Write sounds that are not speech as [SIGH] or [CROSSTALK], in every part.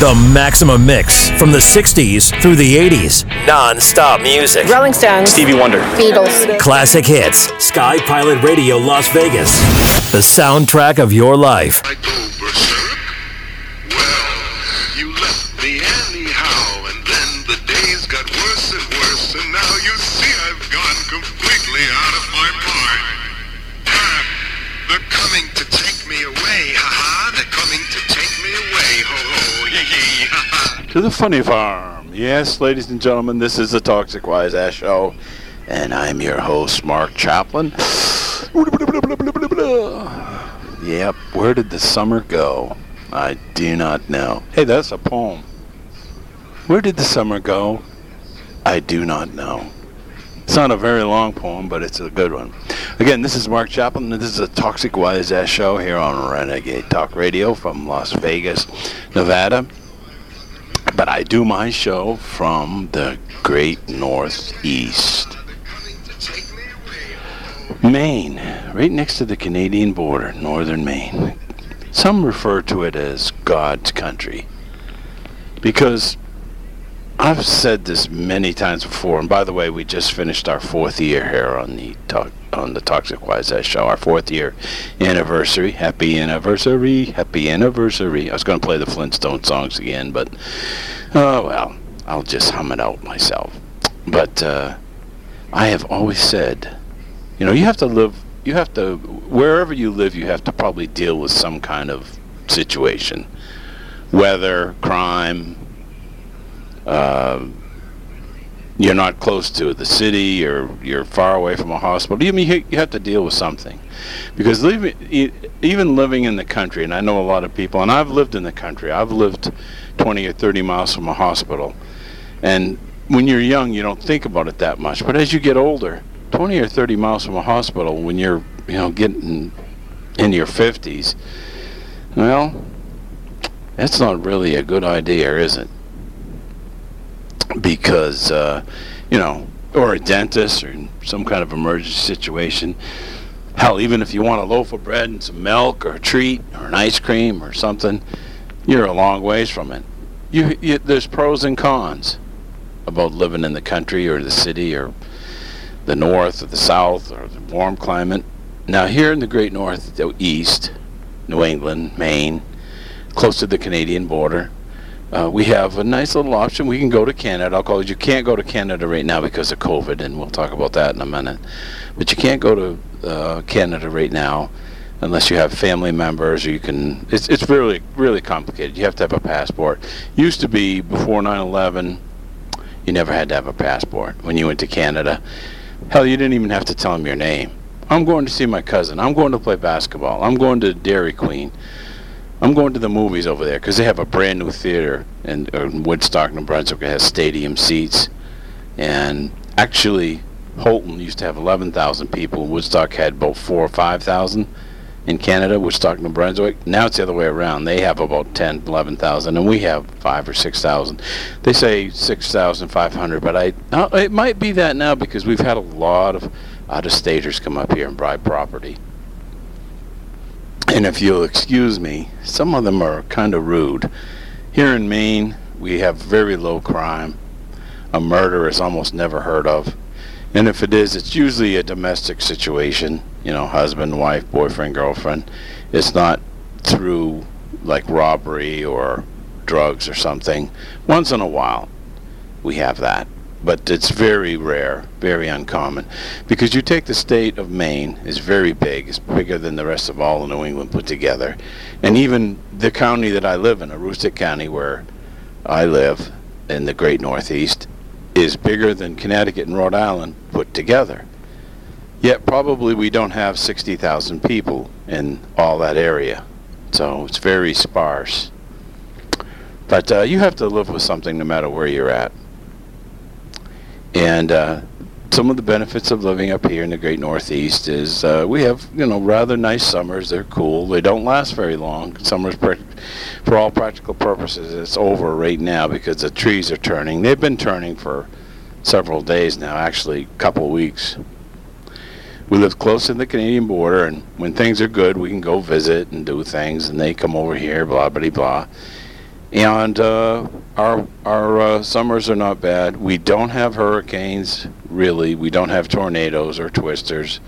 The Maximum Mix from the 60s through the 80s. Non stop music. Rolling Stones. Stevie Wonder. Beatles. Classic hits. Sky Pilot Radio Las Vegas. The soundtrack of your life. To the funny farm. Yes, ladies and gentlemen, this is the Toxic Wise Ass Show, and I'm your host, Mark Chaplin. Yep, where did the summer go? I do not know. Hey, that's a poem. Where did the summer go? I do not know. It's not a very long poem, but it's a good one. Again, this is Mark Chaplin, and this is a Toxic Wise Ass Show here on Renegade Talk Radio from Las Vegas, Nevada. But I do my show from the great Northeast. Maine, right next to the Canadian border, northern Maine. Some refer to it as God's country. Because I've said this many times before, and by the way, we just finished our fourth year here on the talk, on the Toxic Wise Ass Show, our fourth year anniversary. Happy anniversary, happy anniversary. I was going to play the Flintstone songs again, but oh well, I'll just hum it out myself. But uh, I have always said, you know, you have to live, you have to, wherever you live, you have to probably deal with some kind of situation, weather, crime, Uh, you're not close to the city or you're far away from a hospital. You mean you have to deal with something, because even living in the country, and I know a lot of people, and I've lived in the country. I've lived 20 or 30 miles from a hospital, and when you're young, you don't think about it that much. But as you get older, 20 or 30 miles from a hospital, when you're you know getting in your 50s, well, that's not really a good idea, is it? Because uh, you know, or a dentist or some kind of emergency situation. Hell, even if you want a loaf of bread and some milk or a treat or an ice cream or something, you're a long ways from it. You, you there's pros and cons about living in the country or the city or the north or the south or the warm climate. Now here in the great north, the east, New England, Maine, close to the Canadian border, uh, we have a nice little option. We can go to Canada. I'll call it. You can't go to Canada right now because of COVID, and we'll talk about that in a minute. But you can't go to uh, Canada right now unless you have family members. Or you can. It's it's really really complicated. You have to have a passport. Used to be before 9/11, you never had to have a passport when you went to Canada. Hell, you didn't even have to tell them your name. I'm going to see my cousin. I'm going to play basketball. I'm going to Dairy Queen. I'm going to the movies over there because they have a brand new theater in, in Woodstock, New Brunswick. It has stadium seats, and actually, Houlton used to have 11,000 people. Woodstock had about four or five thousand in Canada. Woodstock, New Brunswick. Now it's the other way around. They have about 10, 11,000, and we have five or six thousand. They say 6,500, but I uh, it might be that now because we've had a lot of out-of-staters come up here and buy property. And if you'll excuse me, some of them are kind of rude. Here in Maine, we have very low crime. A murder is almost never heard of. And if it is, it's usually a domestic situation, you know, husband, wife, boyfriend, girlfriend. It's not through like robbery or drugs or something. Once in a while, we have that. But it's very rare, very uncommon. Because you take the state of Maine, it's very big. It's bigger than the rest of all of New England put together. And even the county that I live in, Aroostook County, where I live in the great Northeast, is bigger than Connecticut and Rhode Island put together. Yet probably we don't have 60,000 people in all that area. So it's very sparse. But uh, you have to live with something no matter where you're at. And uh, some of the benefits of living up here in the great Northeast is uh, we have, you know, rather nice summers. They're cool. They don't last very long. Summers, for all practical purposes, it's over right now because the trees are turning. They've been turning for several days now, actually a couple weeks. We live close to the Canadian border, and when things are good, we can go visit and do things, and they come over here, blah, blah, blah. And uh, our our uh, summers are not bad. We don't have hurricanes, really. We don't have tornadoes or twisters.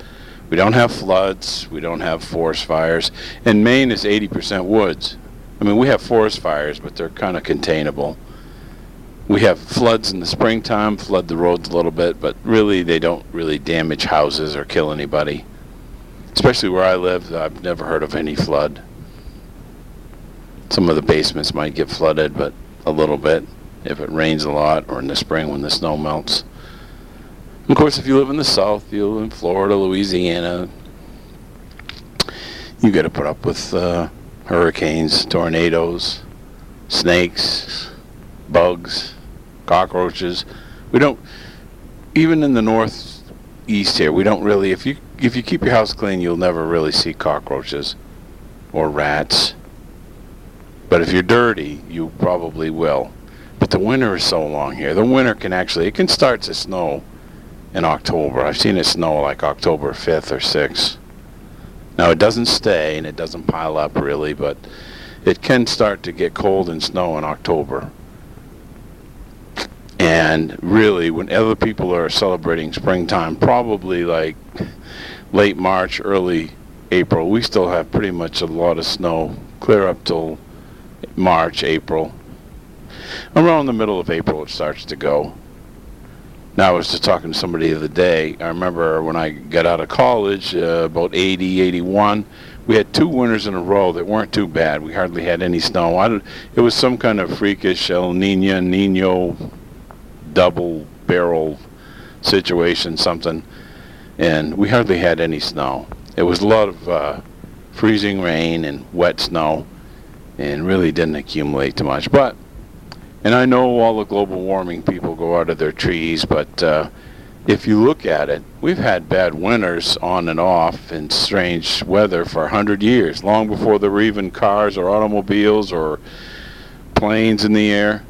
We don't have floods. We don't have forest fires. And Maine is 80% woods. I mean, we have forest fires, but they're kind of containable. We have floods in the springtime, flood the roads a little bit, but really they don't really damage houses or kill anybody. Especially where I live, I've never heard of any flood. Some of the basements might get flooded, but a little bit if it rains a lot or in the spring when the snow melts. Of course, if you live in the South, you live in Florida, Louisiana, you got to put up with uh, hurricanes, tornadoes, snakes, bugs, cockroaches. We don't even in the northeast here. We don't really. If you if you keep your house clean, you'll never really see cockroaches or rats. But if you're dirty, you probably will. But the winter is so long here. The winter can actually it can start to snow in October. I've seen it snow like October 5th or 6th. Now it doesn't stay and it doesn't pile up really, but it can start to get cold and snow in October. And really, when other people are celebrating springtime, probably like late March, early April, we still have pretty much a lot of snow, clear up till March, April. Around the middle of April, it starts to go. Now, I was just talking to somebody the other day. I remember when I got out of college, uh, about 80, 81, we had two winters in a row that weren't too bad. We hardly had any snow. I it was some kind of freakish El Nino, Nino double barrel situation, something, and we hardly had any snow. It was a lot of uh, freezing rain and wet snow, and really didn't accumulate too much. But, and I know all the global warming people go out of their trees, but uh, if you look at it, we've had bad winters on and off in strange weather for a hundred years, long before there were even cars or automobiles or planes in the air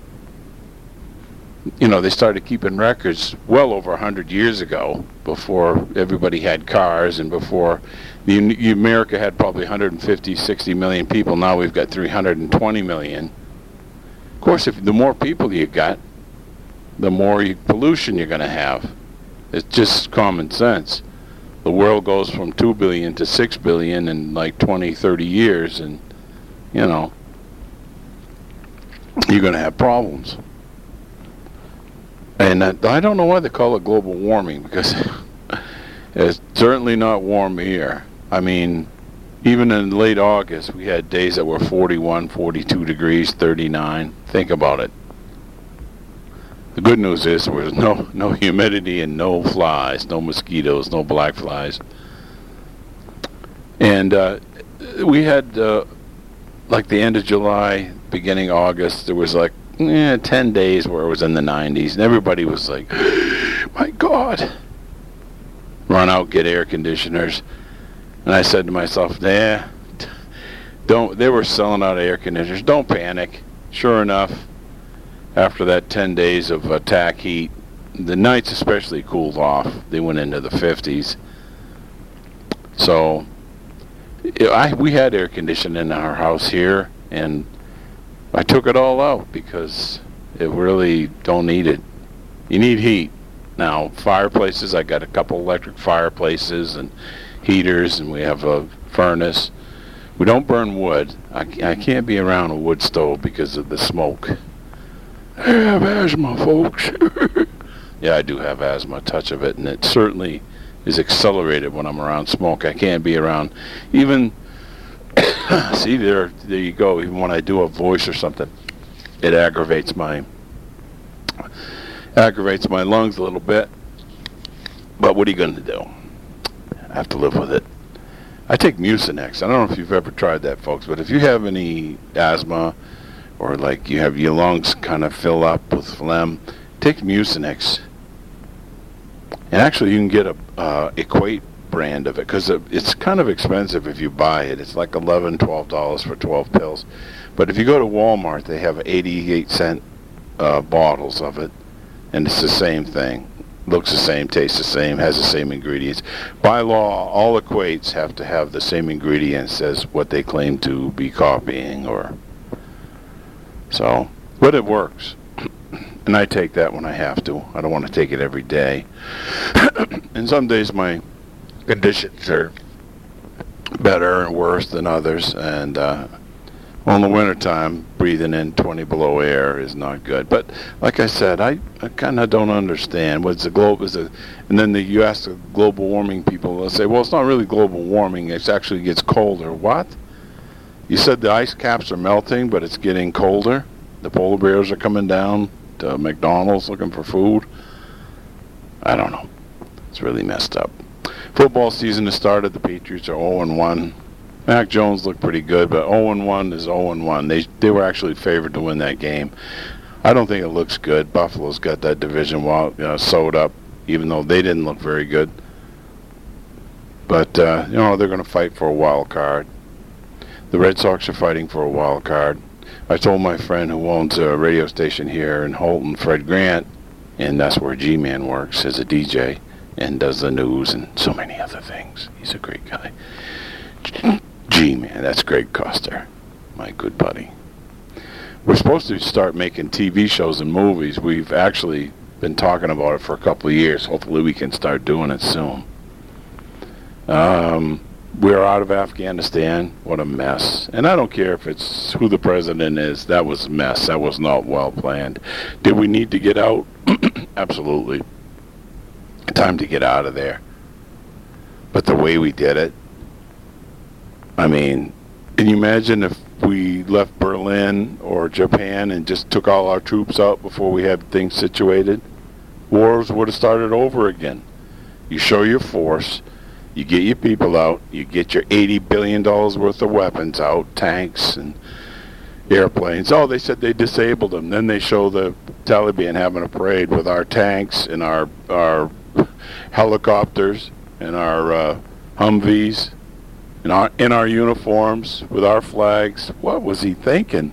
you know, they started keeping records well over 100 years ago, before everybody had cars and before the, America had probably 150, 60 million people. Now we've got 320 million. Of course, if the more people you got, the more you, pollution you're going to have. It's just common sense. The world goes from 2 billion to 6 billion in like 20, 30 years, and, you know, you're going to have problems. And uh, I don't know why they call it global warming because it's certainly not warm here. I mean, even in late August, we had days that were 41, 42 degrees, 39. Think about it. The good news is there was no no humidity and no flies, no mosquitoes, no black flies. And uh, we had uh, like the end of July, beginning August, there was like yeah, 10 days where it was in the 90s, and everybody was like, [GASPS] my God. Run out, get air conditioners. And I said to myself, nah, don't, they were selling out of air conditioners. Don't panic. Sure enough, after that 10 days of attack heat, the nights especially cooled off. They went into the 50s. So, I, we had air conditioning in our house here, and I took it all out because it really don't need it. You need heat. Now, fireplaces, I got a couple electric fireplaces and heaters, and we have a furnace. We don't burn wood. I, I can't be around a wood stove because of the smoke. I have asthma, folks. [LAUGHS] yeah, I do have asthma, a touch of it, and it certainly is accelerated when I'm around smoke. I can't be around even [COUGHS] See there, there you go. Even when I do a voice or something, it aggravates my aggravates my lungs a little bit. But what are you going to do? I have to live with it. I take Mucinex. I don't know if you've ever tried that, folks, but if you have any asthma or like you have your lungs kind of fill up with phlegm, take Mucinex. And actually, you can get a uh, Equate brand of it because it's kind of expensive if you buy it. It's like eleven, twelve dollars for twelve pills. But if you go to Walmart, they have eighty-eight cent uh, bottles of it, and it's the same thing. Looks the same, tastes the same, has the same ingredients. By law, all equates have to have the same ingredients as what they claim to be copying or So, but it works. [CLEARS THROAT] and I take that when I have to. I don't want to take it every day. [CLEARS THROAT] and some days my conditions are better and worse than others. And uh, well, in the wintertime, breathing in 20 below air is not good. But like I said, I, I kind of don't understand what's the globe is a, and then the, you ask the global warming people, they'll say, well, it's not really global warming. It actually gets colder. What? You said the ice caps are melting, but it's getting colder. The polar bears are coming down to McDonald's looking for food. I don't know. It's really messed up. Football season has started. The Patriots are 0-1. Mac Jones looked pretty good, but 0-1 is 0-1. They they were actually favored to win that game. I don't think it looks good. Buffalo's got that division well sewed up, even though they didn't look very good. But uh, you know they're going to fight for a wild card. The Red Sox are fighting for a wild card. I told my friend who owns a radio station here in Houlton, Fred Grant, and that's where G-Man works as a DJ and does the news and so many other things. He's a great guy. G-Man, that's Greg Coster, my good buddy. We're supposed to start making TV shows and movies. We've actually been talking about it for a couple of years. Hopefully we can start doing it soon. Um, we're out of Afghanistan. What a mess. And I don't care if it's who the president is. That was a mess. That was not well planned. Did we need to get out? [COUGHS] Absolutely. Time to get out of there. But the way we did it, I mean, can you imagine if we left Berlin or Japan and just took all our troops out before we had things situated? Wars would have started over again. You show your force you get your people out. You get your $80 billion worth of weapons out, tanks and airplanes. Oh, they said they disabled them. Then they show the Taliban having a parade with our tanks and our our helicopters and our uh, Humvees our in our uniforms with our flags. What was he thinking?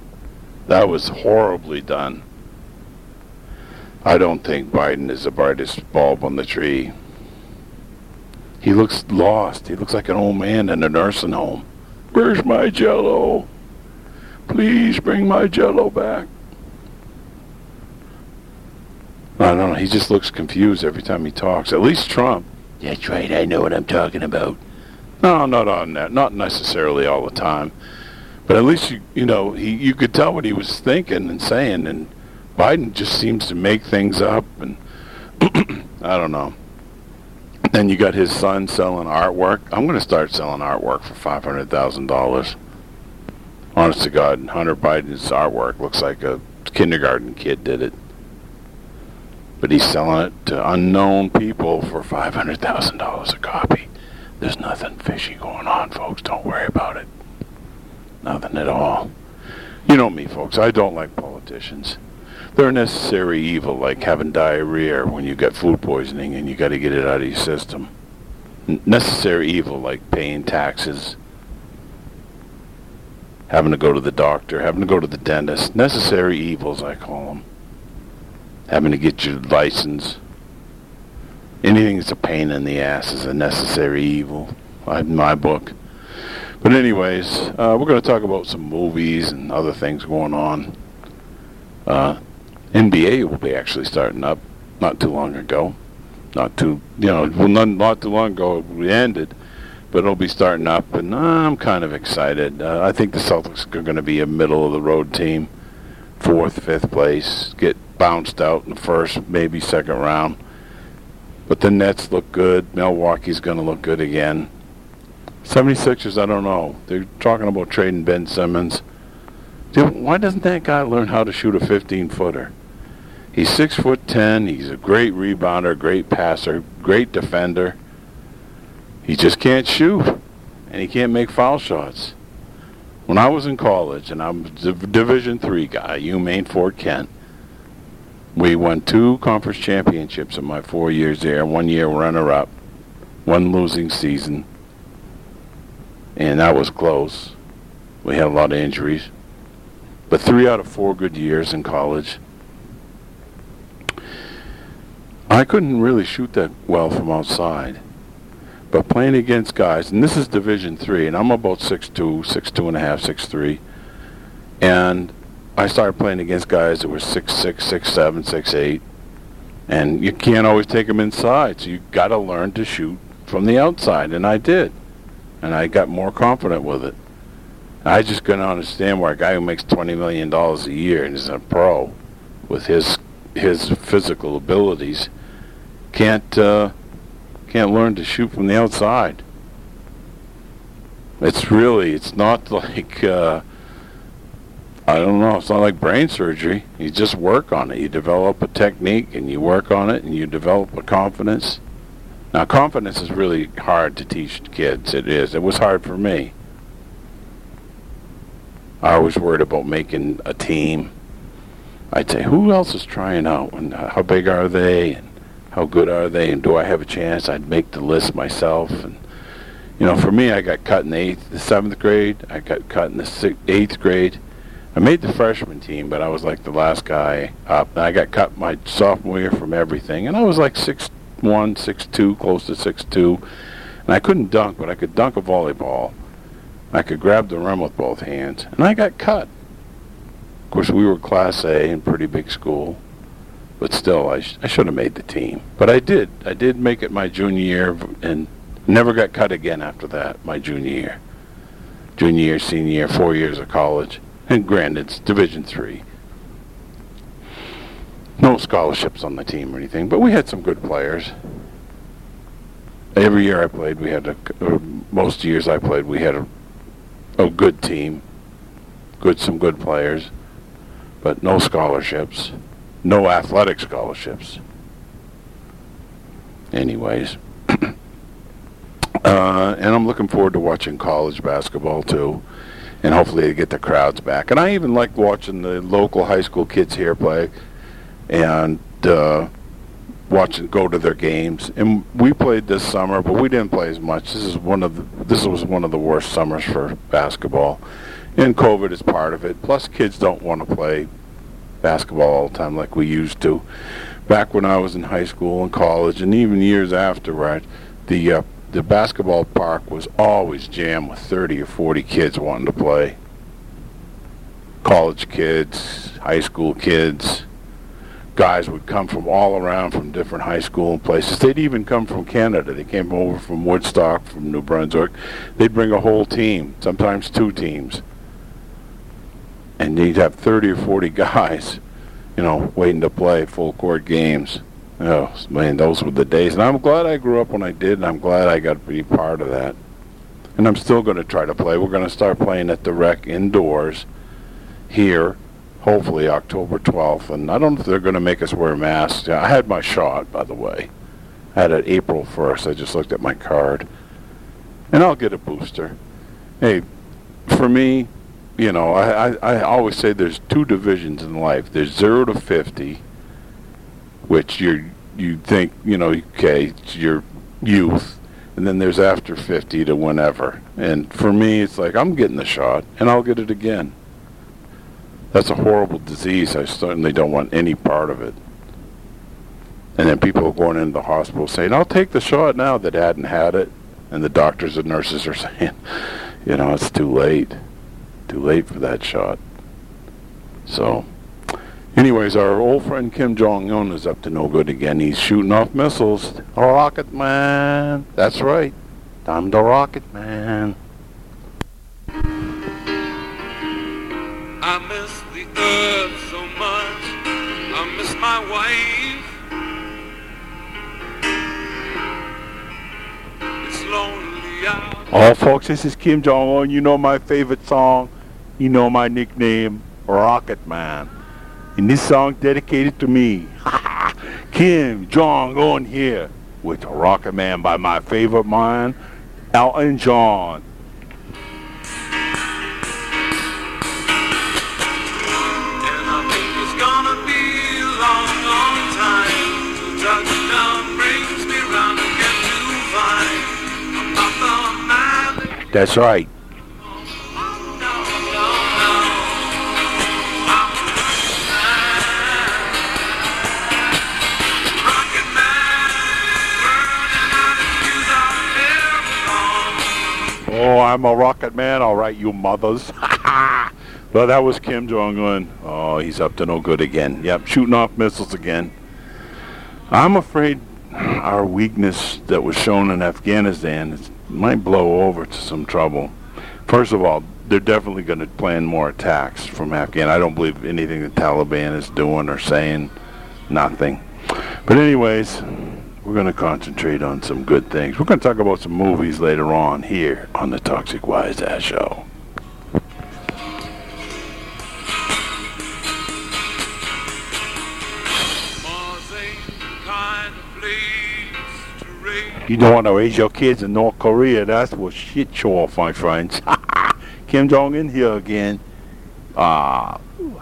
That was horribly done. I don't think Biden is the brightest bulb on the tree. He looks lost. He looks like an old man in a nursing home. Where's my jello? Please bring my jello back. I don't know. He just looks confused every time he talks. At least Trump. That's right. I know what I'm talking about. No, not on that. Not necessarily all the time. But at least you, you know, he you could tell what he was thinking and saying. And Biden just seems to make things up. And [CLEARS THROAT] I don't know. Then you got his son selling artwork. I'm going to start selling artwork for five hundred thousand dollars. Honest to God, Hunter Biden's artwork looks like a kindergarten kid did it, but he's selling it to unknown people for five hundred thousand dollars a copy. There's nothing fishy going on, folks. Don't worry about it. Nothing at all. You know me, folks. I don't like politicians they're a necessary evil, like having diarrhea when you got food poisoning and you got to get it out of your system. N- necessary evil, like paying taxes, having to go to the doctor, having to go to the dentist. Necessary evils, I call them. Having to get your license. Anything that's a pain in the ass is a necessary evil, in my book. But anyways, uh, we're going to talk about some movies and other things going on. Uh, NBA will be actually starting up not too long ago. Not too, you know, well, not, not too long ago it ended, but it'll be starting up, and I'm kind of excited. Uh, I think the Celtics are going to be a middle of the road team, fourth, fifth place, get bounced out in the first, maybe second round. But the Nets look good. Milwaukee's going to look good again. 76ers, I don't know. They're talking about trading Ben Simmons. Dude, why doesn't that guy learn how to shoot a 15 footer? He's six foot ten. He's a great rebounder, great passer, great defender. He just can't shoot, and he can't make foul shots. When I was in college, and I'm a Division three guy, UMaine Fort Kent, we won two conference championships in my four years there. One year runner-up, one losing season, and that was close. We had a lot of injuries, but three out of four good years in college I couldn't really shoot that well from outside. But playing against guys, and this is Division three, and I'm about six two, six two and a half, six three, and I started playing against guys that were six six, six seven, six eight, and you can't always take them inside. So you got to learn to shoot from the outside, and I did, and I got more confident with it. I just couldn't understand why a guy who makes twenty million dollars a year and is a pro, with his his physical abilities, can't uh, can't learn to shoot from the outside. It's really it's not [LAUGHS] like uh, I don't know. It's not like brain surgery. You just work on it. You develop a technique and you work on it and you develop a confidence. Now, confidence is really hard to teach kids. It is. It was hard for me. I was worried about making a team. I'd say, who else is trying out, and uh, how big are they, and how good are they, and do I have a chance? I'd make the list myself, and you know, for me, I got cut in the eighth, the seventh grade. I got cut in the sixth, eighth grade. I made the freshman team, but I was like the last guy up. And I got cut my sophomore year from everything, and I was like six one, six two, close to six two, and I couldn't dunk, but I could dunk a volleyball. I could grab the rim with both hands, and I got cut. Of course, we were Class A in pretty big school, but still, I, sh- I should have made the team. But I did. I did make it my junior year, and never got cut again after that. My junior year, junior year, senior year, four years of college, and granted, it's Division three. No scholarships on the team or anything, but we had some good players. Every year I played, we had a. Most years I played, we had a a good team, good some good players, but no scholarships, no athletic scholarships. Anyways, [CLEARS THROAT] uh, and I'm looking forward to watching college basketball too, and hopefully to get the crowds back. And I even like watching the local high school kids here play, and uh, watching go to their games. And we played this summer, but we didn't play as much. This is one of the, this was one of the worst summers for basketball, and COVID is part of it. Plus, kids don't want to play basketball all the time like we used to. Back when I was in high school and college, and even years afterward, the uh, the basketball park was always jammed with 30 or 40 kids wanting to play. College kids, high school kids, guys would come from all around from different high school and places. They'd even come from Canada. They came over from Woodstock, from New Brunswick. They'd bring a whole team, sometimes two teams. And they'd have 30 or 40 [LAUGHS] guys, you know, waiting to play full court games. Oh, man, those were the days. And I'm glad I grew up when I did, and I'm glad I got to be part of that. And I'm still going to try to play. We're going to start playing at the rec indoors here hopefully October 12th. And I don't know if they're going to make us wear masks. I had my shot, by the way. I had it April 1st. I just looked at my card. And I'll get a booster. Hey, for me, you know, I, I, I always say there's two divisions in life. There's 0 to 50, which you you think, you know, okay, it's your youth. And then there's after 50 to whenever. And for me, it's like I'm getting the shot, and I'll get it again. That's a horrible disease. I certainly don't want any part of it. And then people are going into the hospital saying, I'll take the shot now that hadn't had it. And the doctors and nurses are [LAUGHS] saying, you know, it's too late. Too late for that shot. So, anyways, our old friend Kim Jong Un is up to no good again. He's shooting off missiles. Rocket Man. That's right. I'm the Rocket Man. I miss the earth so much. I miss my wife. It's lonely out. All folks, this is Kim Jong Un. You know my favorite song. You know my nickname, Rocket Man. And this song dedicated to me. [LAUGHS] Kim Jong Un here with a Rocket Man by my favorite man, Elton John. That's I Oh, I'm a rocket man. All right, you mothers. [LAUGHS] Well, that was Kim Jong Un. Oh, he's up to no good again. Yep, shooting off missiles again. I'm afraid our weakness that was shown in Afghanistan might blow over to some trouble. First of all, they're definitely going to plan more attacks from Afghan. I don't believe anything the Taliban is doing or saying. Nothing. But anyways, we're going to concentrate on some good things. We're going to talk about some movies later on here on the Toxic Wise Ass Show. You don't want to raise your kids in North Korea. That's what shit show off, my friends. [LAUGHS] Kim Jong Un here again. Uh,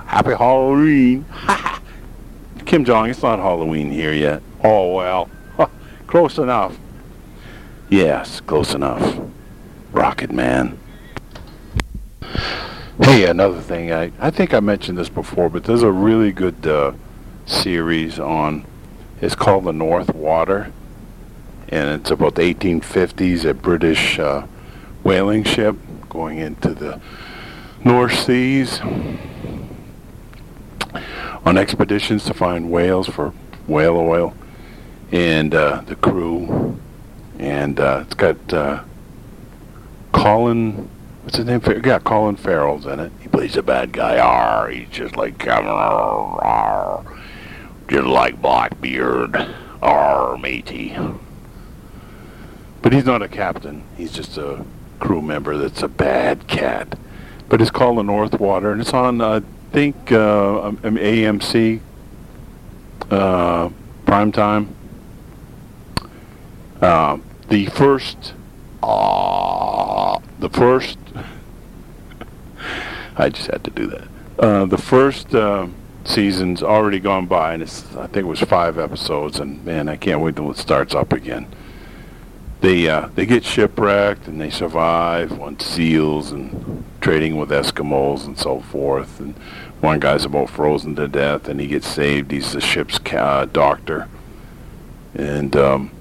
happy Halloween. [LAUGHS] Kim Jong, it's not Halloween here yet. Oh well, close enough. Yes, close enough. Rocket Man. Hey, another thing. I, I think I mentioned this before, but there's a really good uh, series on. It's called The North Water, and it's about the 1850s. A British uh, whaling ship going into the North Seas on expeditions to find whales for whale oil, and uh, the crew, and uh, it's got uh, Colin. What's his name? Yeah, Colin Farrell's in it. He plays a bad guy. Arr, he's just like. Arr, just like Blackbeard. Arr, matey. But he's not a captain. He's just a crew member that's a bad cat. But it's called the North Water, and it's on, uh, I think, uh, um, AMC uh, prime time. Uh, the first, uh, the first, [LAUGHS] I just had to do that. Uh, the first uh, season's already gone by, and it's I think it was five episodes, and man, I can't wait till it starts up again they uh, they get shipwrecked and they survive on seals and trading with Eskimos and so forth. And one guy's about frozen to death, and he gets saved. He's the ship's doctor, and um,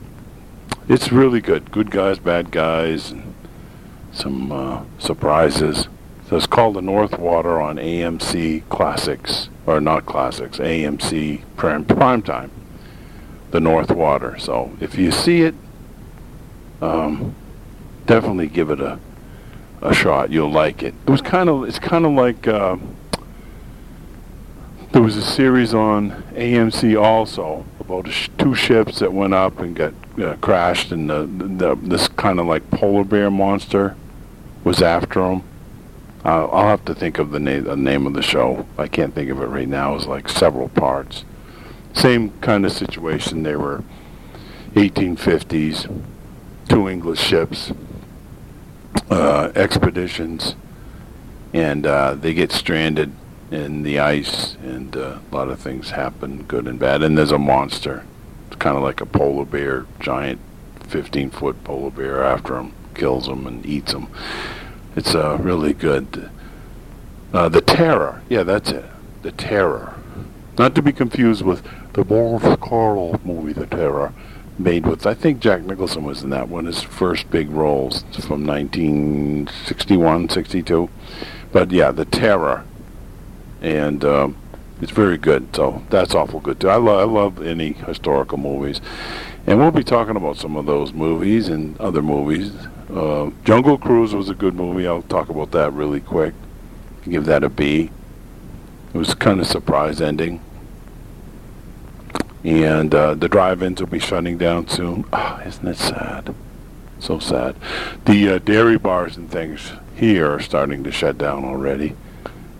it's really good. Good guys, bad guys, and some uh, surprises. So it's called the North Water on AMC Classics, or not Classics, AMC Prime, Prime Time. The North Water. So if you see it, um, definitely give it a a shot. You'll like it. It was kind of it's kind of like uh, there was a series on AMC also about two ships that went up and got uh, crashed, and the, the, this kind of like polar bear monster was after them. Uh, I'll have to think of the name the name of the show. I can't think of it right now. It was like several parts. Same kind of situation. They were 1850s two English ships, uh, expeditions, and uh, they get stranded in the ice, and uh, a lot of things happen, good and bad. And there's a monster, it's kind of like a polar bear, giant, 15-foot polar bear after him, kills him and eats him. It's uh, really good. Uh, the Terror, yeah, that's it. The Terror, not to be confused with the Boris Karloff movie, The Terror made with I think Jack Nicholson was in that one his first big roles from 1961 62 but yeah the terror and um, it's very good so that's awful good too I, lo- I love any historical movies and we'll be talking about some of those movies and other movies uh, Jungle Cruise was a good movie I'll talk about that really quick give that a B it was kind of surprise ending and uh, the drive-ins will be shutting down soon. Oh, isn't it sad? So sad. The uh, dairy bars and things here are starting to shut down already.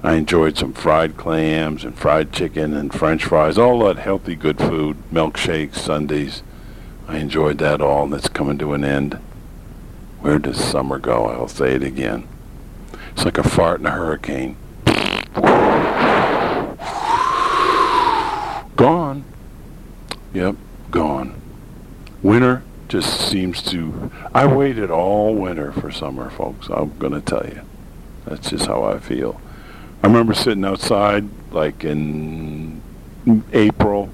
I enjoyed some fried clams and fried chicken and French fries, all that healthy, good food, milkshakes, Sundays. I enjoyed that all. and That's coming to an end. Where does summer go? I'll say it again. It's like a fart in a hurricane. Gone. Yep, gone. Winter just seems to. I waited all winter for summer, folks. I'm going to tell you. That's just how I feel. I remember sitting outside, like in April,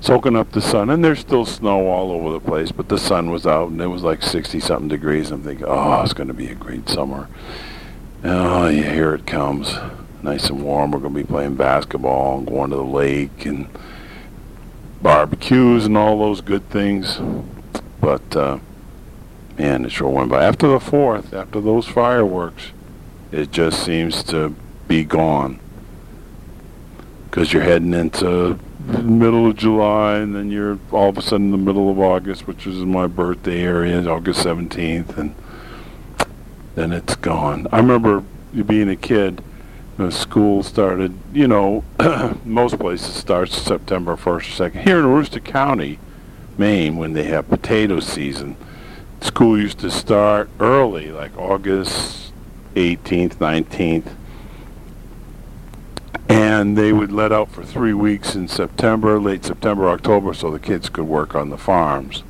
soaking up the sun, and there's still snow all over the place, but the sun was out, and it was like 60 something degrees. I'm thinking, oh, it's going to be a great summer. Oh, yeah, here it comes. nice and warm. We're going to be playing basketball and going to the lake and barbecues and all those good things. But uh, man, it sure went by. After the fourth, after those fireworks, it just seems to be gone because you're heading into the middle of July, and then you're all of a sudden in the middle of August, which is my birthday area, August 17th, and then it's gone. I remember being a kid, school started, you know, [CLEARS THROAT] most places starts September 1st or 2nd. Here in Aroostook County, Maine, when they have potato season, school used to start early, like August 18th, 19th, and they would let out for three weeks in September, late September, October, so the kids could work on the farms.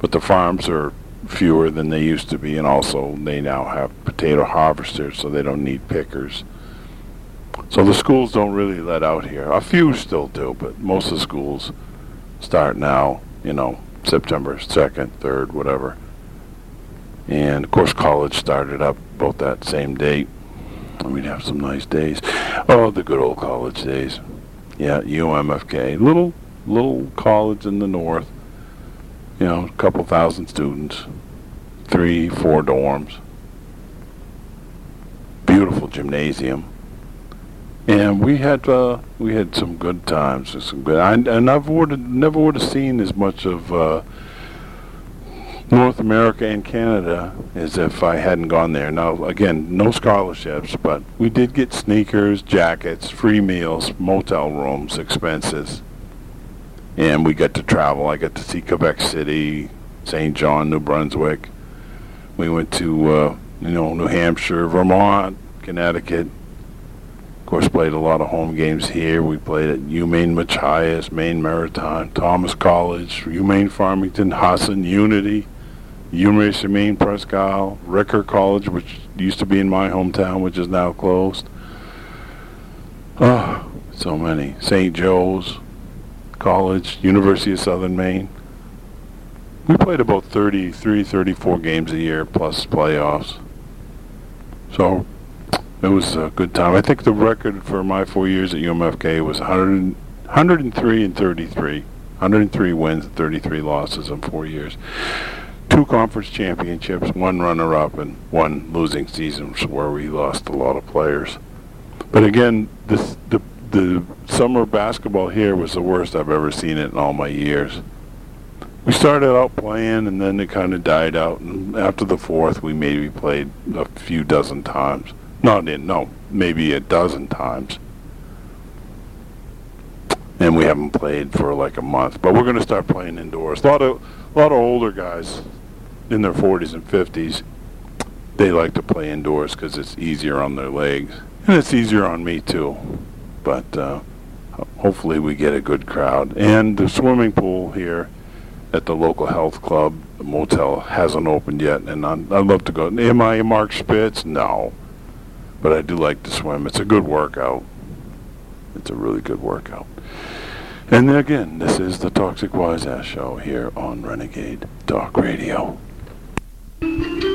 But the farms are fewer than they used to be, and also they now have potato harvesters, so they don't need pickers. So the schools don't really let out here. A few still do, but most of the schools start now, you know, September 2nd, 3rd, whatever. And of course, college started up about that same date. And we'd have some nice days. Oh, the good old college days. Yeah, UMFK. Little, little college in the north. You know, a couple thousand students. Three, four dorms. Beautiful gymnasium. And we had uh, we had some good times. Some good. I, and I never would never would have seen as much of uh, North America and Canada as if I hadn't gone there. Now, again, no scholarships, but we did get sneakers, jackets, free meals, motel rooms, expenses, and we got to travel. I got to see Quebec City, St. John, New Brunswick. We went to uh, you know New Hampshire, Vermont, Connecticut. Of course, played a lot of home games here. We played at UMaine Machias, Maine Maritime, Thomas College, UMaine Farmington, Husson, Unity, Of Maine Presque Isle, Ricker College, which used to be in my hometown, which is now closed. Oh, so many. St. Joe's College, University of Southern Maine. We played about 33, 34 games a year plus playoffs. So it was a good time. I think the record for my four years at UMFK was 100, 103 and 33. 103 wins and 33 losses in four years. Two conference championships, one runner-up, and one losing season where we lost a lot of players. But again, this the the summer basketball here was the worst I've ever seen it in all my years. We started out playing, and then it kind of died out. And after the fourth, we maybe played a few dozen times. Not in, no, maybe a dozen times. And we haven't played for like a month, but we're going to start playing indoors. A lot of, a lot of older guys in their 40s and 50s, they like to play indoors because it's easier on their legs, and it's easier on me too. But uh, hopefully, we get a good crowd. And the swimming pool here at the local health club, the motel, hasn't opened yet, and I'd, I'd love to go. Am I Mark Spitz? No but I do like to swim. It's a good workout. It's a really good workout. And again, this is the Toxic Wise Ass Show here on Renegade Talk Radio thank you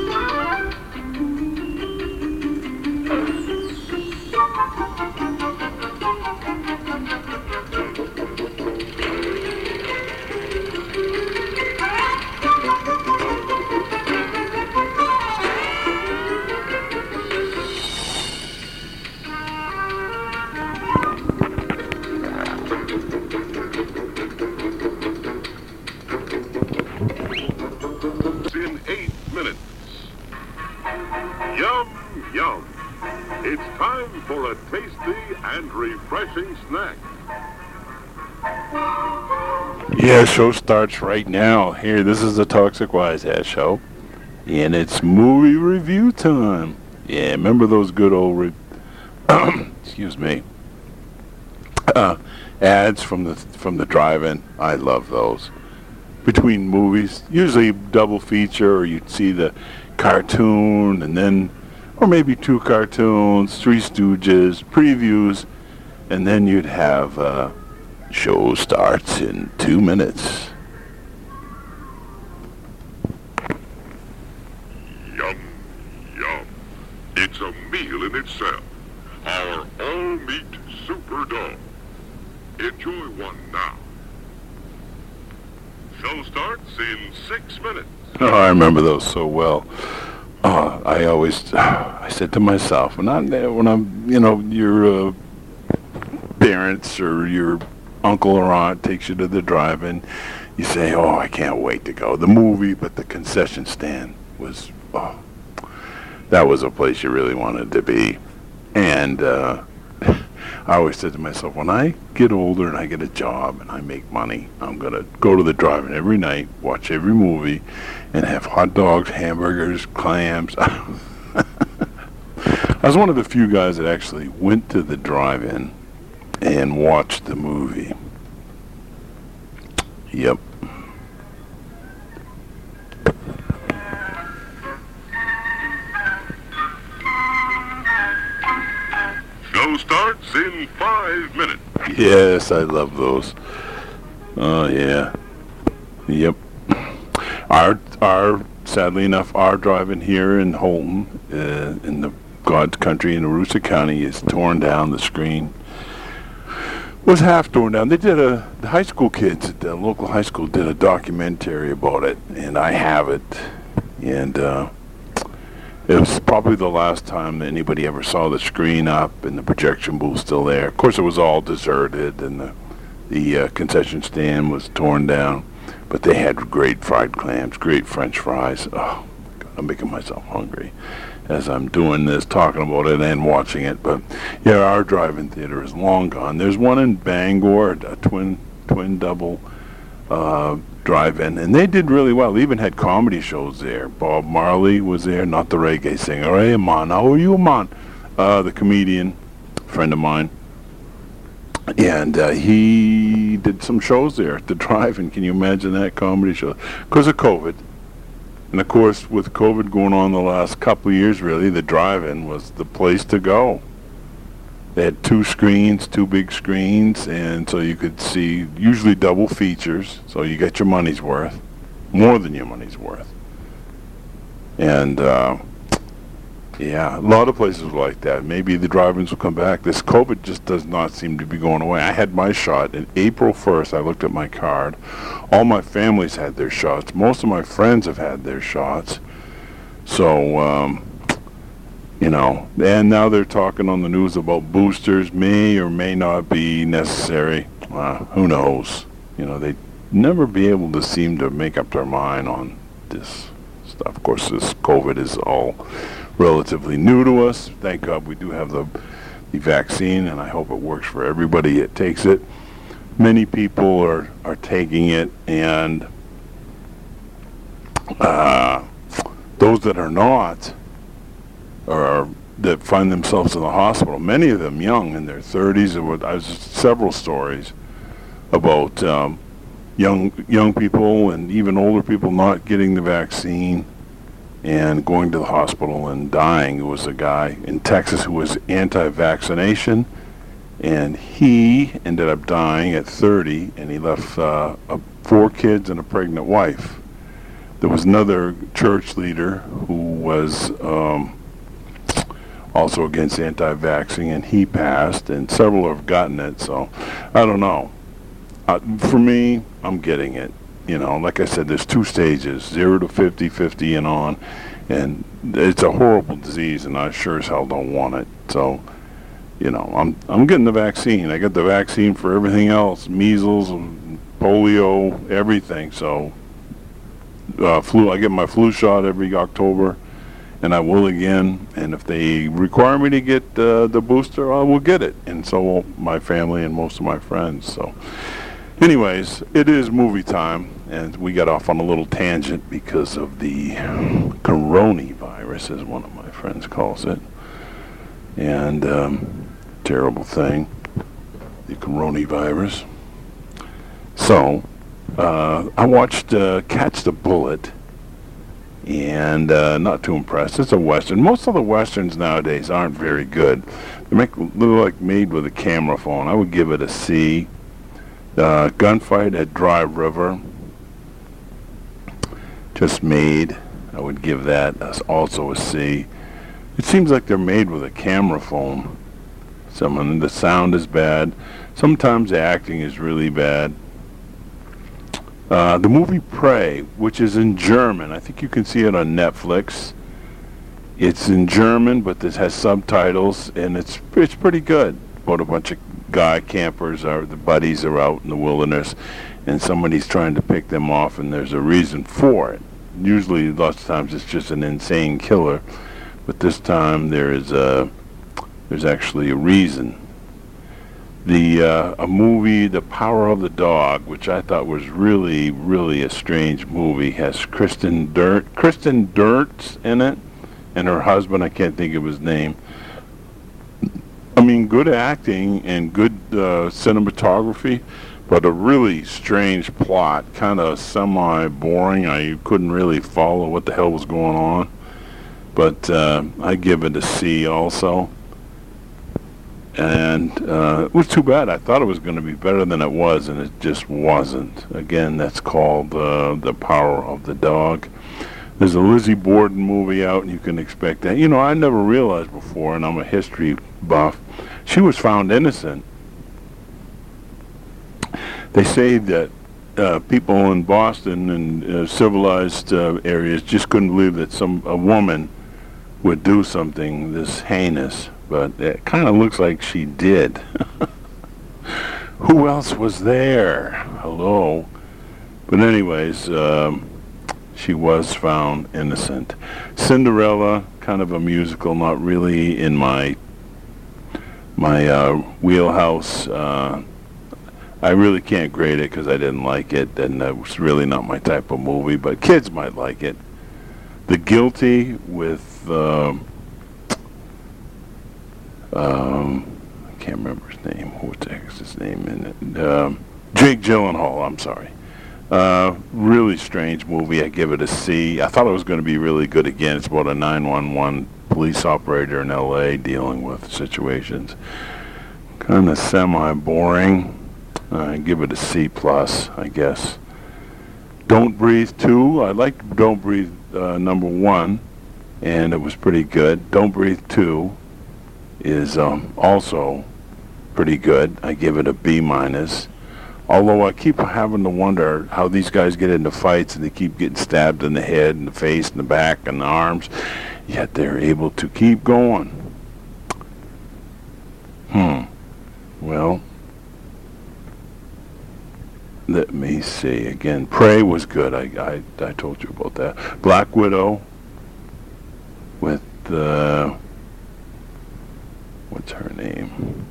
show starts right now. Here, this is the Toxic Wise Ass Show. And it's movie review time. Yeah, remember those good old, [COUGHS] excuse me, [COUGHS] uh, ads from the from the drive-in? I love those. Between movies, usually double feature, or you'd see the cartoon, and then, or maybe two cartoons, Three Stooges, previews, and then you'd have uh, show starts in two minutes. Yum, yum. It's a meal in itself. Our all-meat super dog. enjoy one now. Show starts in six minutes. [LAUGHS] Oh, I remember those so well. Oh, I always, [SIGHS] I said to myself, when I'm when I'm, you know, your uh, parents or your uncle or aunt takes you to the drive-in, you say, oh, I can't wait to go. The movie, but the concession stand was, oh, that was a place you really wanted to be. And uh, [LAUGHS] I always said to myself, when I get older and I get a job and I make money, I'm going to go to the drive-in every night, watch every movie, and have hot dogs, hamburgers, clams. [LAUGHS] I was one of the few guys that actually went to the drive-in and watch the movie. Yep. Show starts in five minutes. Yes, I love those. Oh yeah. Yep. Our our sadly enough, our drive-in here in Houlton, uh, in the God's country in Aroostook County, is torn down. The screen was half torn down. They did a the high school kids at the local high school did a documentary about it, and I have it, and. Uh, it was probably the last time that anybody ever saw the screen up and the projection booth still there. Of course, it was all deserted and the the uh, concession stand was torn down, but they had great fried clams, great French fries. Oh, God, I'm making myself hungry as I'm doing this, talking about it and watching it. But yeah, our drive-in theater is long gone. There's one in Bangor, a twin twin double uh, drive-in, and they did really well. They even had comedy shows there. Bob Marley was there, not the reggae singer. Hey, man, how are you, man? Uh, the comedian, friend of mine, and uh, he did some shows there at the [LAUGHS] drive-in. Can you imagine that comedy show? Because of COVID, and of course, with COVID going on the last couple of years, really, the drive-in was the place to go. They had two screens, two big screens, and so you could see usually double features, so you get your money's worth, more than your money's worth. And uh, yeah, a lot of places were like that. Maybe the drive-ins will come back. This COVID just does not seem to be going away. I had my shot in April 1st. I looked at my card. All my families had their shots. Most of my friends have had their shots. So. Um, you know, and now they're talking on the news about boosters may or may not be necessary. Uh, who knows? You know, they never be able to seem to make up their mind on this stuff. Of course, this COVID is all relatively new to us. Thank God we do have the the vaccine, and I hope it works for everybody that takes it. Many people are are taking it, and uh, those that are not or that find themselves in the hospital. Many of them young, in their 30s. There were I was several stories about um, young young people and even older people not getting the vaccine and going to the hospital and dying. There was a guy in Texas who was anti-vaccination, and he ended up dying at 30, and he left uh, uh, four kids and a pregnant wife. There was another church leader who was. Um, also against anti-vaxxing, and he passed, and several have gotten it. So, I don't know. Uh, for me, I'm getting it. You know, like I said, there's two stages: zero to 50, 50 and on, and it's a horrible disease, and I sure as hell don't want it. So, you know, I'm I'm getting the vaccine. I get the vaccine for everything else: measles, polio, everything. So, uh, flu. I get my flu shot every October and I will again. And if they require me to get uh, the booster, I will get it, and so will my family and most of my friends. So, anyways, it is movie time, and we got off on a little tangent because of the coronavirus, as one of my friends calls it, and um, terrible thing, the coronavirus. So, uh, I watched uh, Catch the Bullet and uh, not too impressed. It's a western. Most of the westerns nowadays aren't very good. They make look like made with a camera phone. I would give it a C. Uh, Gunfight at Dry River, just made. I would give that also a C. It seems like they're made with a camera phone. Some of the sound is bad. Sometimes the acting is really bad. Uh, the movie Prey, which is in German, I think you can see it on Netflix. It's in German, but this has subtitles, and it's it's pretty good. About a bunch of guy campers are the buddies are out in the wilderness, and somebody's trying to pick them off, and there's a reason for it. Usually, lots of times, it's just an insane killer, but this time there is a there's actually a reason. The uh, a movie, The Power of the Dog, which I thought was really, really a strange movie, has Kristen Dirt, Kristen Durst in it, and her husband. I can't think of his name. I mean, good acting and good uh, cinematography, but a really strange plot, kind of semi-boring. I couldn't really follow what the hell was going on, but uh, I give it a C also and uh, it was too bad. I thought it was going to be better than it was, and it just wasn't. Again, that's called uh, The Power of the Dog. There's a Lizzie Borden movie out, and you can expect that. You know, I never realized before, and I'm a history buff, she was found innocent. They say that uh, people in Boston and uh, civilized uh, areas just couldn't believe that some a woman would do something this heinous but it kind of looks like she did. [LAUGHS] Who else was there? Hello. But anyways, um, she was found innocent. Cinderella, kind of a musical, not really in my my uh, wheelhouse. I really can't grade it because I didn't like it, and it was really not my type of movie. But kids might like it. The Guilty with. Uh, um, I can't remember his name. What the heck's his name in it? Um, Jake Gyllenhaal. I'm sorry. Uh, really strange movie. I give it a C. I thought it was going to be really good again. It's about a 911 police operator in L.A. dealing with situations. Kind of semi-boring. I give it a C plus, I guess. Don't Breathe 2. I liked Don't Breathe uh, number one, and it was pretty good. Don't Breathe 2 is um, also pretty good. I give it a B minus. Although I keep having to wonder how these guys get into fights and they keep getting stabbed in the head and the face and the back and the arms, yet they're able to keep going. Hmm. Well, let me see again. Prey was good. I I, I told you about that. Black Widow with the what's her name?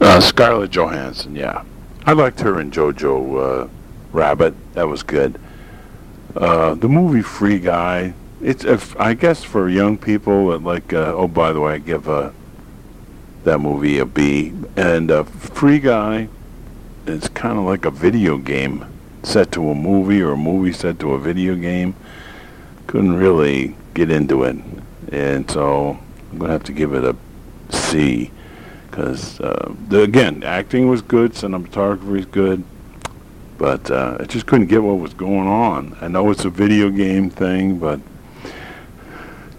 Uh, Scarlett Johansson. Yeah, I liked her in Jojo uh, Rabbit. That was good. Uh, the movie Free Guy. It's if I guess for young people like. Uh, oh, by the way, I give uh, that movie a B. And uh, Free Guy. It's kind of like a video game set to a movie or a movie set to a video game. Couldn't really get into it, and so I'm gonna have to give it a C because uh, again, acting was good, cinematography is good, but uh, I just couldn't get what was going on. I know it's a video game thing, but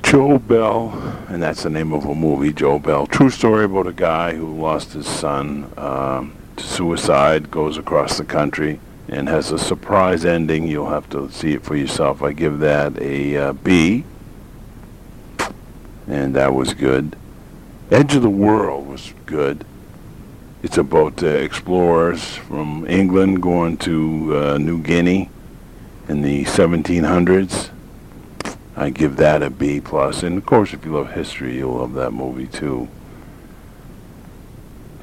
Joe Bell, and that's the name of a movie, Joe Bell. True story about a guy who lost his son um, suicide, goes across the country, and has a surprise ending. You'll have to see it for yourself. I give that a uh, B and that was good. Edge of the World was good. It's about uh, explorers from England going to uh, New Guinea in the 1700s. I give that a B plus, and of course, if you love history, you'll love that movie too.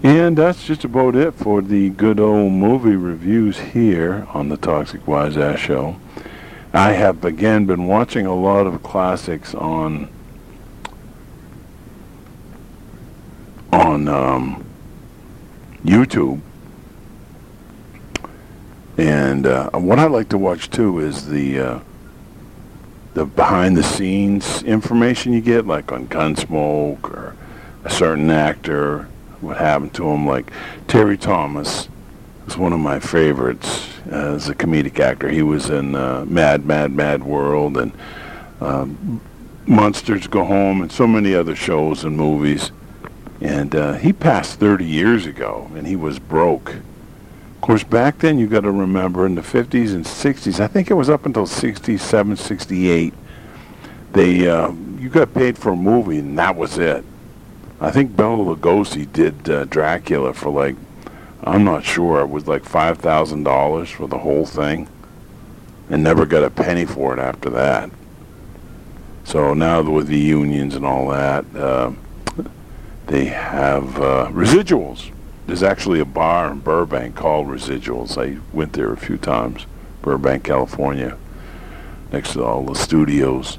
And that's just about it for the good old movie reviews here on the Toxic Wise Ass Show. I have again been watching a lot of classics on on um, YouTube. And uh, what I like to watch too is the uh, the behind the scenes information you get, like on Gunsmoke or a certain actor, what happened to him. Like Terry Thomas is one of my favorites as a comedic actor. He was in uh, Mad, Mad, Mad World and um, Monsters Go Home and so many other shows and movies. And uh, he passed 30 years ago, and he was broke. Of course, back then you got to remember in the 50s and 60s, I think it was up until 67, 68, they uh, you got paid for a movie, and that was it. I think Bela Lugosi did uh, Dracula for like, I'm not sure, it was like five thousand dollars for the whole thing, and never got a penny for it after that. So now with the unions and all that, uh, they have uh, residuals. There's actually a bar in Burbank called Residuals. I went there a few times, Burbank, California, next to all the studios,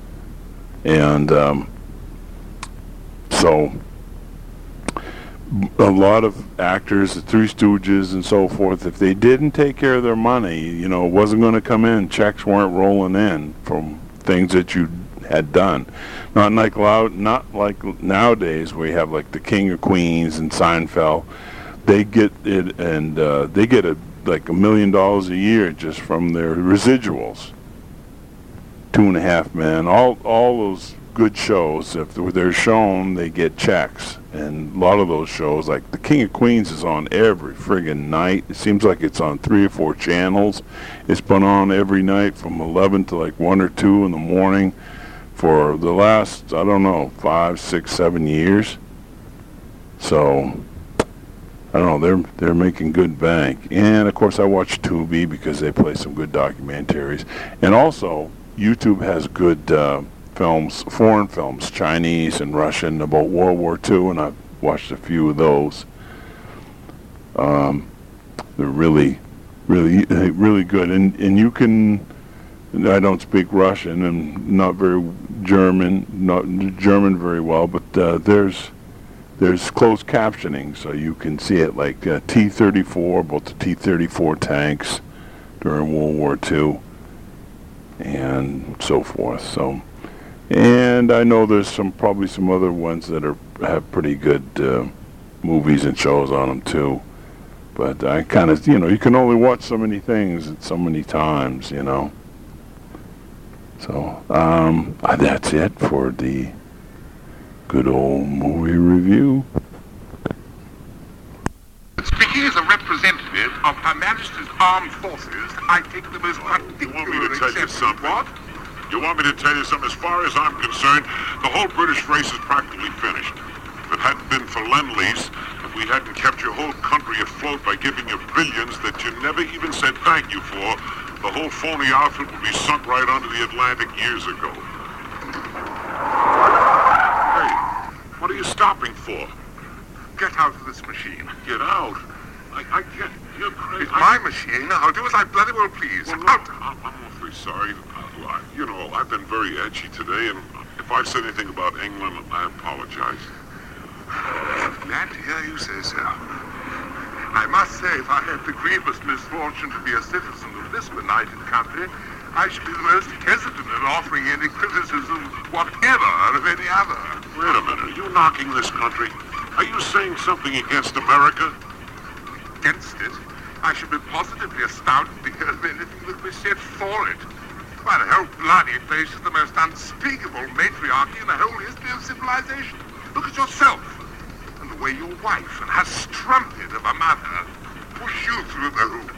and um, so a lot of actors, the Three Stooges and so forth, if they didn't take care of their money, you know, it wasn't going to come in. Checks weren't rolling in from things that you had done. Not like loud, not like nowadays where you have like the King of Queens and Seinfeld. They get it, and uh, they get a like a million dollars a year just from their residuals. Two and a Half Men, all all those good shows. If they're shown, they get checks. And a lot of those shows, like The King of Queens, is on every friggin' night. It seems like it's on three or four channels. It's been on every night from 11 to like 1 or 2 in the morning for the last, I don't know, five, six, seven years. So, I don't know, they're, they're making good bank. And of course, I watch Tubi because they play some good documentaries. And also, YouTube has good. Uh, films, foreign films, Chinese and Russian about World War II, and I've watched a few of those. Um, they're really, really, really good, and and you can. I don't speak Russian and not very German, not German very well, but uh, there's there's closed captioning, so you can see it like uh, T-34, about the T-34 tanks during World War II, and so forth. So. And I know there's some probably some other ones that are have pretty good uh, movies and shows on them too. But I kind of, you know, you can only watch so many things at so many times, you know. So um, uh, that's it for the good old movie review. Speaking as a representative of Her Majesty's Armed Forces, I take the most You want me to particular tell you exception. something? What? You want me to tell you something? As far as I'm concerned, the whole British race is practically finished. If it hadn't been for Lend-Lease, if we hadn't kept your whole country afloat by giving you billions that you never even said thank you for, the whole phony outfit would be sunk right under the Atlantic years ago. Hey, what are you stopping for? Get out of this machine. Get out. I, I can't. You're crazy. It's my machine. I'll do as I bloody well please. Well, look, out! I'm awfully sorry. I- You know, I've been very edgy today, and if I've said anything about England, I apologize. Glad to hear you say so. I must say, if I had the grievous misfortune to be a citizen of this benighted country, I should be the most hesitant in offering any criticism whatever of any other. Wait a minute. Are you knocking this country? Are you saying something against America? Against it, I should be positively astounded to hear of anything that was said for it. Why, the whole bloody place is the most unspeakable matriarchy in the whole history of civilization. Look at yourself and the way your wife and her strumpet of a mother push you through the hoop.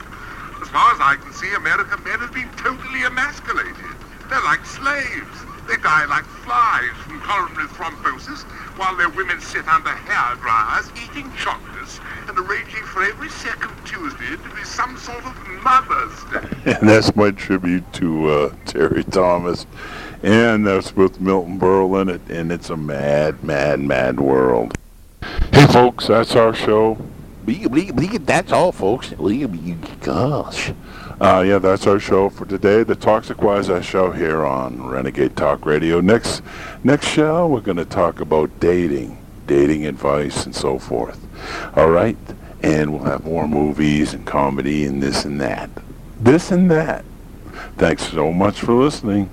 As far as I can see, American men have been totally emasculated. They're like slaves. They die like flies from coronary thrombosis, while their women sit under hair dryers, eating chocolates, and arranging for every second Tuesday to be some sort of Mother's Day. [LAUGHS] And that's my tribute to uh, Terry Thomas. And that's with Milton Berle in it. And it's a mad, mad, mad world. Hey, folks, that's our show. That's all, folks. Gosh. Uh, yeah, that's our show for today. The Toxic Wise Ass Show here on Renegade Talk Radio. Next, next show, we're going to talk about dating, dating advice, and so forth. All right? And we'll have more movies and comedy and this and that. This and that. Thanks so much for listening.